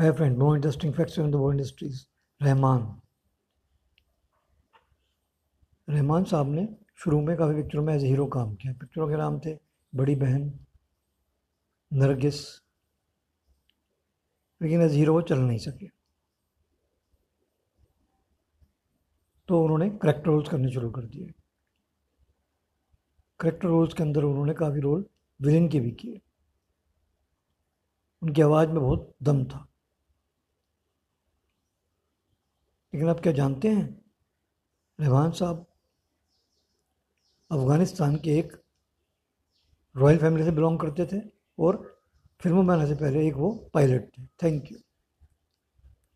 है friend more interesting facts in the world industries Rahman Rahman sahab ने शुरू में काफ़ी पिक्चरों में एज हीरो काम किया। पिक्चरों के नाम थे बड़ी बहन, नरगिस। लेकिन एज हीरो वो चल नहीं सके। तो उन्होंने करेक्टर रोल्स करने शुरू कर दिए। करेक्टर रोल्स के अंदर उन्होंने काफ़ी रोल विलेन के भी किए। उनकी आवाज़ में बहुत दम था। लेकिन आप क्या जानते हैं? रहमान साहब, अफ़गानिस्तान के एक रॉयल फैमिली से बिलोंग करते थे और फ़िल्मों में आने से पहले एक वो पायलट थे। Thank you.